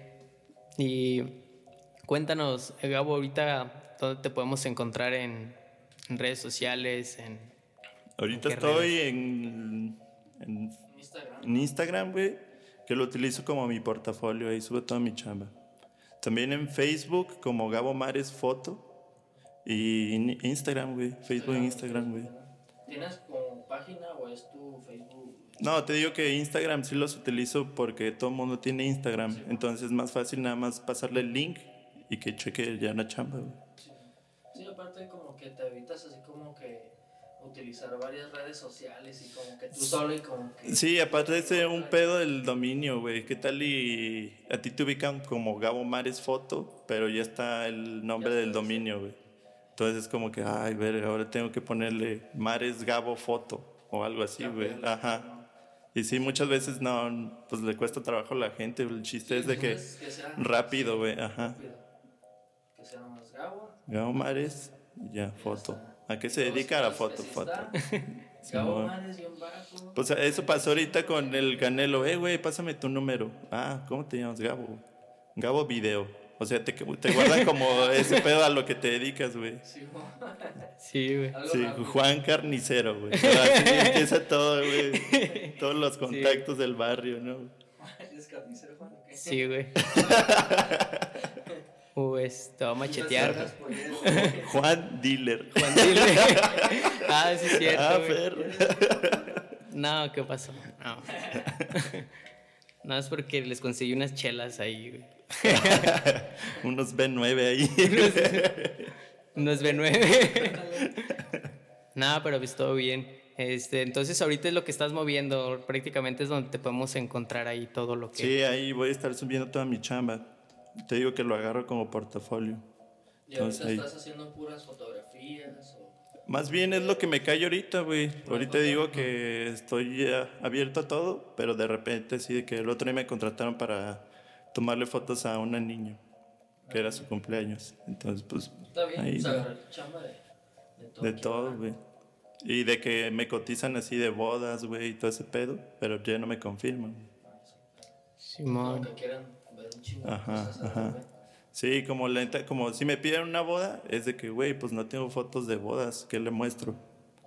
Y cuéntanos, Gabo, ahorita, ¿dónde te podemos encontrar en, en redes sociales? En... Ahorita ¿Qué estoy en, en, Instagram. en Instagram, güey, que lo utilizo como mi portafolio, ahí subo toda mi chamba. También en Facebook como Gabo Mares Foto. Y en Instagram, güey. Facebook e Instagram, güey. ¿Tienes como página o es tu Facebook? No, te digo que Instagram sí los utilizo porque todo el mundo tiene Instagram. Entonces es más fácil nada más pasarle el link y que cheque ya la chamba, güey. Sí, aparte como que te evitas así como que utilizar varias redes sociales y como que tú solo y como que... Sí, aparte es un pedo del dominio, güey. ¿Qué tal y a ti te ubican como Gabo Mares Foto, pero ya está el nombre Ya del dominio, güey? Entonces es como que, ay, ver, ahora tengo que ponerle Mares Gabo Foto o algo así, güey. Ajá. Y sí, muchas veces no, pues le cuesta trabajo a la gente. El chiste es de que que sea rápido, güey. Ajá. rápido. Que sea más Gabo. Gabo Mares, ya, foto. ¿A qué se dedica a la foto? Foto. (laughs) Gabo Mares y un bajo. Pues eso pasó ahorita con el Canelo. Eh, güey, pásame tu número. Ah, ¿cómo te llamas? Gabo. Gabo Video. O sea, te, te guardan como (laughs) ese pedo a lo que te dedicas, güey. Sí, güey. Sí. Juan Carnicero, güey. (laughs) Así empieza todo, güey. Todos los contactos del barrio, ¿no? ¿Es carnicero, Juan? Sí, güey. Pues te va a machetear. (laughs) Juan Dealer. Juan Dile. (laughs) ah, sí, es cierto. Ah, perro. No, ¿qué pasó? No. No, es porque les conseguí unas chelas ahí, güey. (laughs) Unos B9 ahí. Unos B9. Nada, pero pues todo bien. Este, entonces ahorita es lo que estás moviendo, prácticamente es donde te podemos encontrar ahí todo lo que... Sí, ahí voy a estar subiendo toda mi chamba. Te digo que lo agarro como portafolio. ¿Y ahorita Entonces, ahí- estás haciendo puras fotografías? O... Más bien es lo que me cae ahorita, güey. Ahorita digo que estoy ya abierto a todo, pero de repente sí, de que el otro día me contrataron para tomarle fotos a una niña, que era su cumpleaños. Entonces, pues, Está bien, ahí, güey. agarrar chamba de, de todo. de todo, güey. Y de que me cotizan así de bodas, güey, y todo ese pedo, pero ya no me confirman. Simón. Como que quieran ver un chingo de cosas, ajá. güey. Sí, como, la como si me piden una boda, es de que, güey, pues no tengo fotos de bodas, ¿qué le muestro?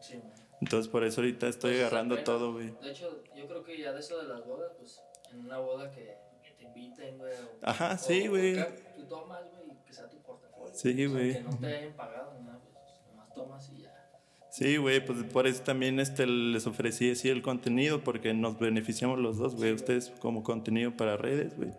Sí. Entonces por eso ahorita estoy Pues, agarrando apenas- todo, güey. De hecho, yo creo que ya de eso de las bodas, pues en una boda que, que te inviten, güey. Ajá, o- sí, güey. que Tú tomas, güey, que sea tu portafolio. Sí, O sea, güey. Que no te hayan pagado nada, pues nomás tomas y ya. Sí, güey, pues por eso también este, les ofrecí así el contenido, porque nos beneficiamos los dos, güey. Ustedes como contenido para redes, güey.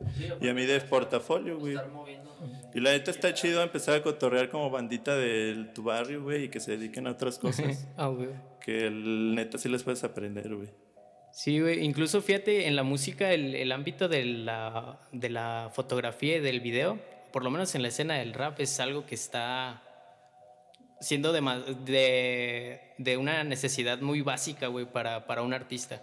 Y a mí de portafolio, güey. Estar moviendo. Y la neta está chido empezar a cotorrear como bandita de tu barrio, güey, y que se dediquen a otras cosas. (laughs) Ah, güey. que el neta sí les puedes aprender, güey. Sí, güey. Incluso fíjate, en la música, el, el ámbito de la, de la fotografía y del video, por lo menos en la escena del rap, es algo que está siendo de, de, de una necesidad muy básica, güey, para, para un artista.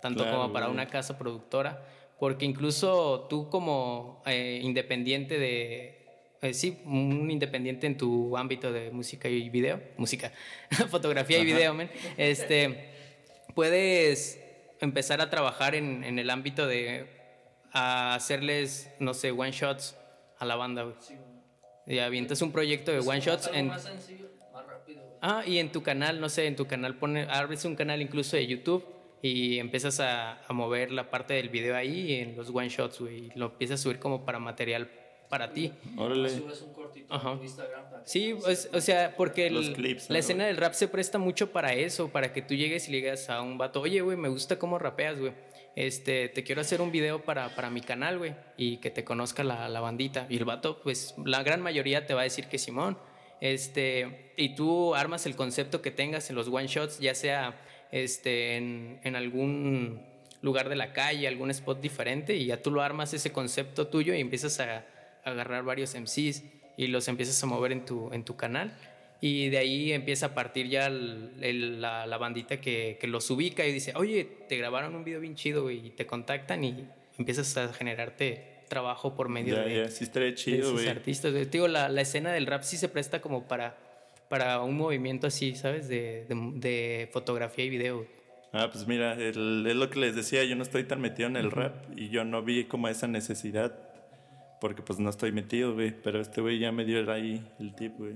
Tanto Claro, como para güey. una casa productora. Porque incluso tú como eh, independiente de... eh, sí, un independiente en tu ámbito de música y video, música, (laughs) fotografía y video, este, puedes empezar a trabajar en, en el ámbito de a hacerles, no sé, one shots a la banda, güey. Sí. Y avientas un proyecto de Pues one shots en... más sencillo. Ah, y en tu canal, no sé, en tu canal pone, abres un canal incluso de YouTube y empiezas a, a mover la parte del video ahí en los one shots, güey, y lo empiezas a subir como para material para ti. Órale. Subes un cortito Ajá. en tu Instagram. Sí, pues, o sea, porque el- Los clips, la ¿no? escena del rap se presta mucho para eso, para que tú llegues y le digas a un vato, oye, güey, me gusta cómo rapeas, güey. Este, te quiero hacer un video para, para mi canal, güey, y que te conozca la, la bandita. Y el vato, pues, la gran mayoría te va a decir que Simón. Este, y tú armas el concepto que tengas en los one shots, ya sea este, en, en algún lugar de la calle, algún spot diferente, y ya tú lo armas ese concepto tuyo y empiezas a, agarrar varios MCs y los empiezas a mover en tu, en tu canal. Y de ahí empieza a partir ya la, la bandita que, que los ubica y dice, oye, te grabaron un video bien chido, güey", y te contactan y empiezas a generarte trabajo por medio de, sí esos güey. artistas. Te Digo, la, la escena del rap sí se presta como para, para un movimiento así, ¿sabes? De, de, de fotografía y video. Ah, pues mira, el- es lo que les decía, yo no estoy tan metido en el rap y yo no vi como esa necesidad porque pues no estoy metido, güey, pero este güey ya me dio ahí el tip, güey.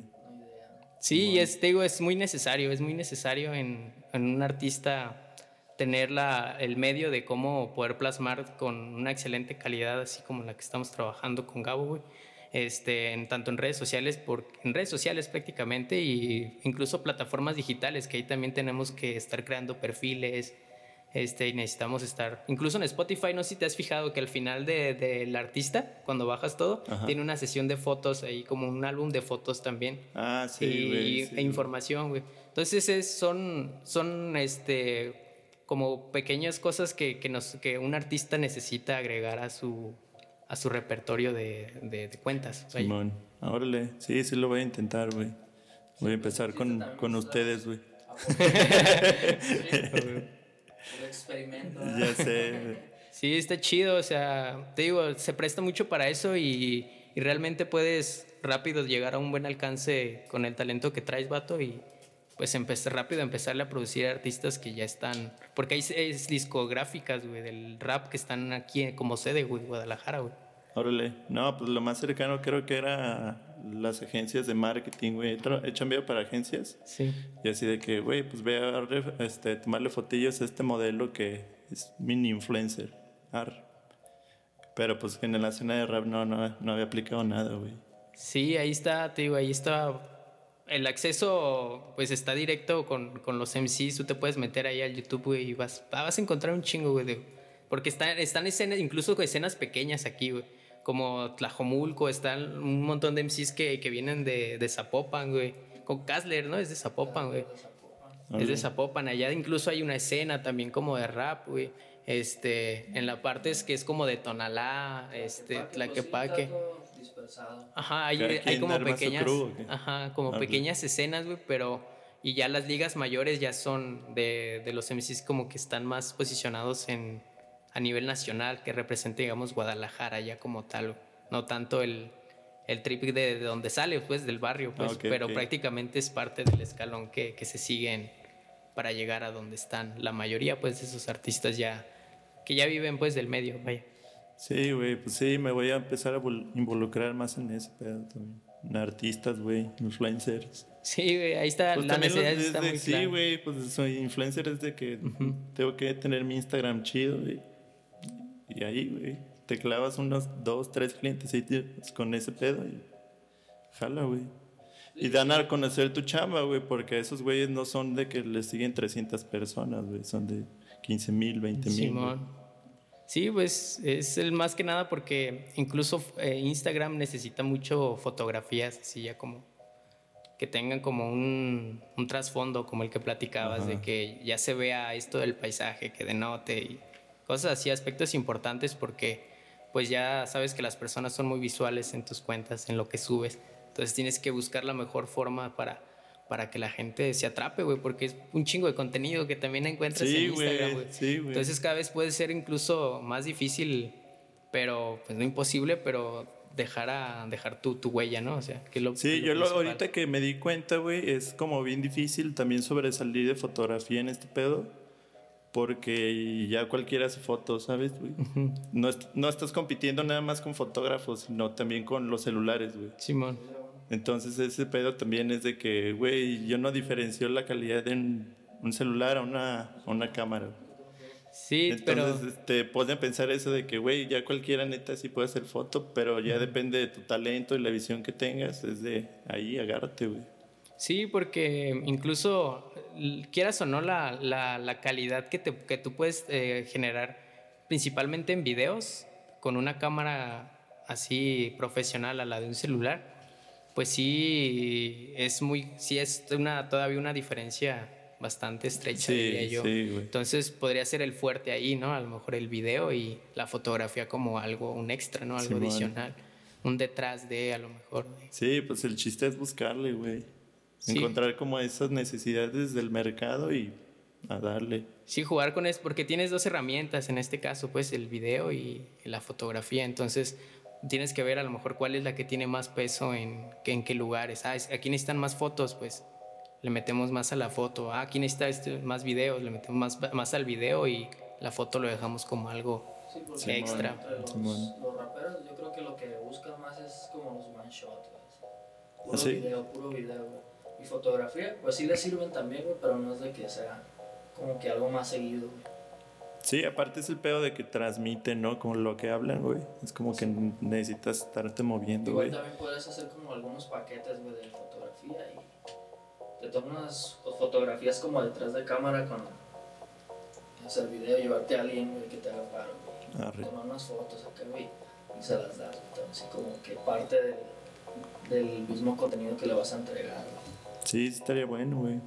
Sí, y es, te digo, es muy necesario, es muy necesario en, en un artista tener la, el medio de cómo poder plasmar con una excelente calidad, así como la que estamos trabajando con Gabo, güey. Este, en, tanto en redes sociales, por, en redes sociales prácticamente, y incluso plataformas digitales, que ahí también tenemos que estar creando perfiles, este, y necesitamos estar, incluso en Spotify, no sé si te has fijado que al final del de, del artista, cuando bajas todo, Ajá. tiene una sesión de fotos ahí, como un álbum de fotos también Ah, sí, y, e sí, información, güey. Entonces es- son, son este, como pequeñas cosas que, que, nos, que un artista necesita agregar a su, a su repertorio de, de- de cuentas. vaya. Simón. Ah, Órale, sí, sí lo voy a intentar, güey. Voy a empezar con, con ustedes, güey. El (laughs) experimento. Ya sé, güey. Sí, está chido, o sea, te digo, se presta mucho para eso y, y realmente puedes rápido llegar a un buen alcance con el talento que traes, vato, y pues empezar rápido a empezarle a producir artistas que ya están, porque hay es discográficas, güey, del rap que están aquí como sede, güey, Guadalajara, güey. Órale. No, pues lo más cercano creo que era las agencias de marketing, güey. He chambeado para agencias Sí. y así de que, güey, pues ve a este, tomarle fotillos a este modelo que es mini influencer. Ar. Pero pues en la escena de rap no, no, no había aplicado nada, güey. Sí, ahí está, te digo, ahí está. El acceso, pues está directo con, con los MCs. Tú te puedes meter ahí al YouTube, güey, y vas, ah, vas a encontrar un chingo, güey. de- porque están, están escenas, incluso escenas pequeñas aquí, güey. Como Tlajomulco, están un montón de MCs que, que vienen de, de Zapopan, güey. Con Kassler, ¿no? Es de Zapopan, güey. Es de Zapopan. Allá incluso hay una escena también como de rap, güey. Este, en la parte es que es como de Tonalá, este, Tlaquepaque. pues dispersado. Ajá, hay, Cada hay como pequeñas, crew, ajá, como Ah, pequeñas escenas, güey, pero y ya las ligas mayores ya son de, de los MCs como que están más posicionados en a nivel nacional, que representa, digamos, Guadalajara ya como tal, no tanto el, el trip de, de donde sale, pues, del barrio, pues, Ah, ok, pero ok. prácticamente es parte del escalón que, que se siguen para llegar a donde están la mayoría, pues, de esos artistas ya, que ya viven, pues, del medio, vaya. Sí, güey, pues sí, me voy a empezar a vol- involucrar más en ese pedo también. En artistas, güey, influencers. Sí, güey, ahí está, Pues la los- necesidad es está muy sí, güey, pues soy influencer es de que tengo que tener mi Instagram chido, güey. Y ahí, güey, te clavas unos dos, tres clientes y pues, con ese pedo y jala, güey. Y dan a conocer tu chamba, güey, porque esos güeyes no son de que les siguen 300 personas, güey, son de 15 mil, 20 mil. Simón. Sí, pues es el más que nada porque incluso eh, Instagram necesita mucho fotografías, así ya como que tengan como un, un trasfondo como el que platicabas, de que ya se vea esto del paisaje, que denote y cosas así, aspectos importantes porque pues ya sabes que las personas son muy visuales en tus cuentas, en lo que subes. Entonces tienes que buscar la mejor forma para, para que la gente se atrape, güey, porque es un chingo de contenido que también encuentras Sí, en Instagram, güey, sí, güey. Entonces cada vez puede ser incluso más difícil, pero pues no imposible, pero dejar a dejar tu, tu huella, ¿no? O sea, que lo Sí, lo yo lo, ahorita que me di cuenta, güey, es como bien difícil también sobresalir de fotografía en este pedo. Porque ya cualquiera hace fotos, ¿sabes, güey? no, no estás compitiendo nada más con fotógrafos, sino también con los celulares, güey. Simón. Entonces ese pedo también es de que, güey, yo no diferencio la calidad de un, celular a una, a una cámara. Sí, Entonces, pero este, pueden pensar eso de que, güey, ya cualquiera neta sí puede hacer foto, pero ya depende de tu talento y la visión que tengas. Es de ahí, agárrate, güey. sí, porque incluso quieras o no la, la- la calidad que, te, que tú puedes eh, generar, principalmente en videos, con una cámara así profesional a la de un celular, pues sí es muy, sí es una, todavía una diferencia bastante estrecha, diría Sí, yo. sí. Entonces podría ser el fuerte ahí, ¿no? A lo mejor el video y la fotografía como algo, un extra, ¿no? Algo adicional. Un detrás de, a lo mejor. Sí, pues el chiste es buscarle, güey. Encontrar como esas necesidades del mercado y a darle. Sí, jugar con eso, porque tienes dos herramientas, en este caso, pues el video y la fotografía. Entonces tienes que ver a lo mejor cuál es la que tiene más peso en, en qué lugares. Ah, es- aquí necesitan más fotos, pues le metemos más a la foto. Ah, aquí necesita este, más videos, le metemos más, más al video y la foto lo dejamos como algo Sí, extra. los, los raperos yo creo que lo que buscan más es como los one shot, güey. Puro ¿Ah, sí? video, puro video. Y fotografía, pues sí le sirven también, pero no es de que sea como que algo más seguido. Sí, aparte es el pedo de que transmiten, ¿no? Como lo que hablan, güey. Es como que necesitas estarte moviendo, güey. también puedes hacer como algunos paquetes, güey, de fotografía y te tomas fotografías como detrás de cámara con hacer video, llevarte a alguien, güey, que te haga paro, güey. Arre. tomar unas fotos acá, güey, y se las das, güey, así como que parte del, del mismo contenido que le vas a entregar, güey. Sí estaría bueno, güey.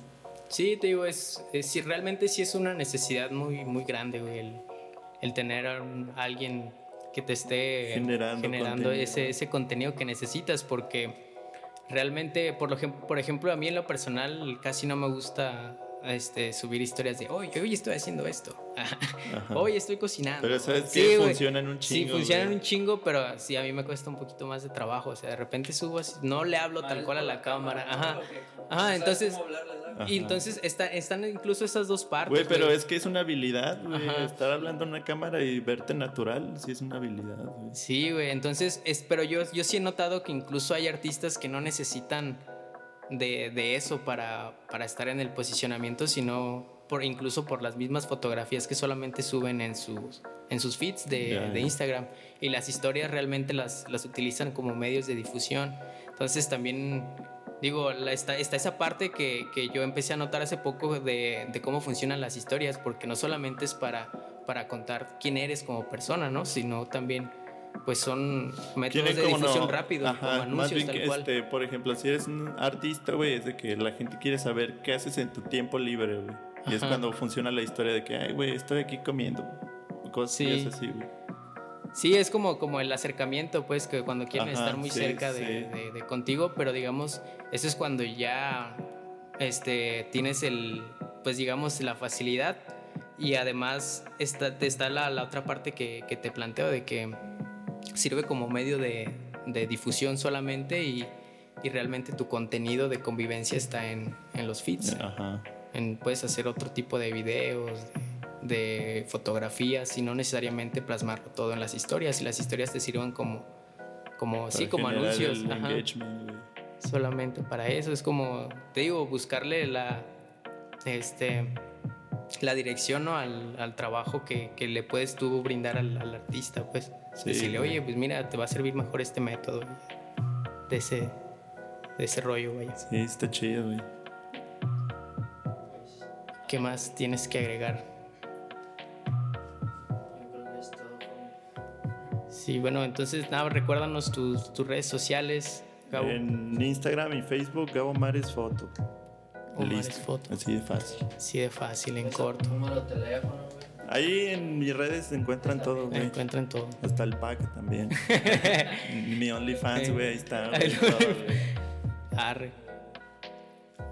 Sí, te digo, es, es- sí, realmente sí es una necesidad muy, muy grande, güey, el, el tener a un- alguien que te esté Generando contenido. ese, ese contenido que necesitas, porque realmente, por, lo, por ejemplo, a mí en lo personal casi no me gusta este, subir historias de, hoy hoy estoy haciendo esto, hoy estoy cocinando. Pero sabes Sí, que funcionan un Sí, chingo. funcionan güey. un chingo, pero sí, a mí me cuesta un poquito más de trabajo. O sea, de repente subo así, no le hablo tal cual a la cámara. Ajá. Ajá, entonces-. Y entonces está, están incluso esas dos partes. Güey, pero es que es una habilidad, güey. Estar hablando a una cámara y verte natural, sí es una habilidad, güey. Sí, güey. Entonces, es, pero yo, yo sí he notado que incluso hay artistas que no necesitan de, de eso para, para estar en el posicionamiento, sino por, incluso por las mismas fotografías que solamente suben en sus, en sus feeds de. Instagram. Y las historias realmente las, las utilizan como medios de difusión. Entonces también, digo, está, está esa parte que, que yo empecé a notar hace poco de, de cómo funcionan las historias, porque no solamente es para, para contar quién eres como persona, ¿no? Sino también, pues son métodos de difusión no- Ajá, como más anuncios, bien tal que, cual. este, por ejemplo, si eres un artista, güey, es de que la gente quiere saber qué haces en tu tiempo libre, güey. Y es cuando funciona la historia de que, ay, güey, estoy aquí comiendo. Cosas Sí. así, güey. Sí, es como, como el acercamiento, pues, que cuando quieren Ajá, estar muy sí, cerca de, sí. de- de contigo, pero digamos, eso es cuando ya este, tienes el, pues digamos, la facilidad y además está, te está la, la otra parte que, que te planteo de que sirve como medio de, de difusión solamente y, y realmente tu contenido de convivencia está en, en los feeds. Ajá. En- puedes hacer otro tipo de videos, de, de fotografías y no necesariamente plasmarlo todo en las historias. Y las historias te sirven como, como sí, como anuncios. ajá, solamente para eso. Es como, te digo, buscarle la, este, la dirección ¿no? al, al trabajo que, que le puedes tú brindar al, al artista. Pues Sí, decirle, güey. oye, pues mira, te va a servir mejor este método de ese, de ese rollo, vaya. Sí, está chido, güey. ¿Qué más tienes que agregar? Yo creo que es todo, joven. Sí, bueno, entonces nada, recuérdanos tus, tus redes sociales, Gabo. En Instagram y Facebook, Gabo Mares Foto. O Mares Listo. Foto. Así de fácil. Así de fácil, en corto. Número de teléfono, güey. Ahí en mis redes se encuentran todo, güey. Encuentran todo. Hasta el pack también. (laughs) Mi OnlyFans, güey, ahí está. todo, güey. Arre.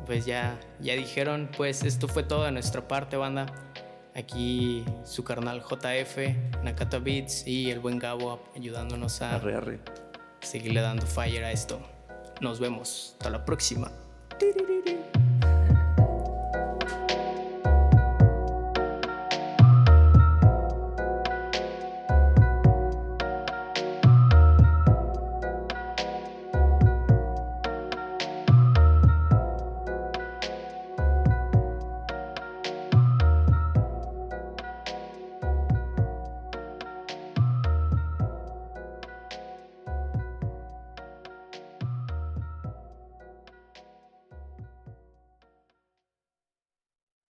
Pues ya, ya dijeron, pues esto fue todo de nuestra parte, banda. Aquí su carnal JF, Nakata Beats y el buen Gabo ayudándonos a Arre, arre. seguirle dando fire a esto. Nos vemos. Hasta la próxima.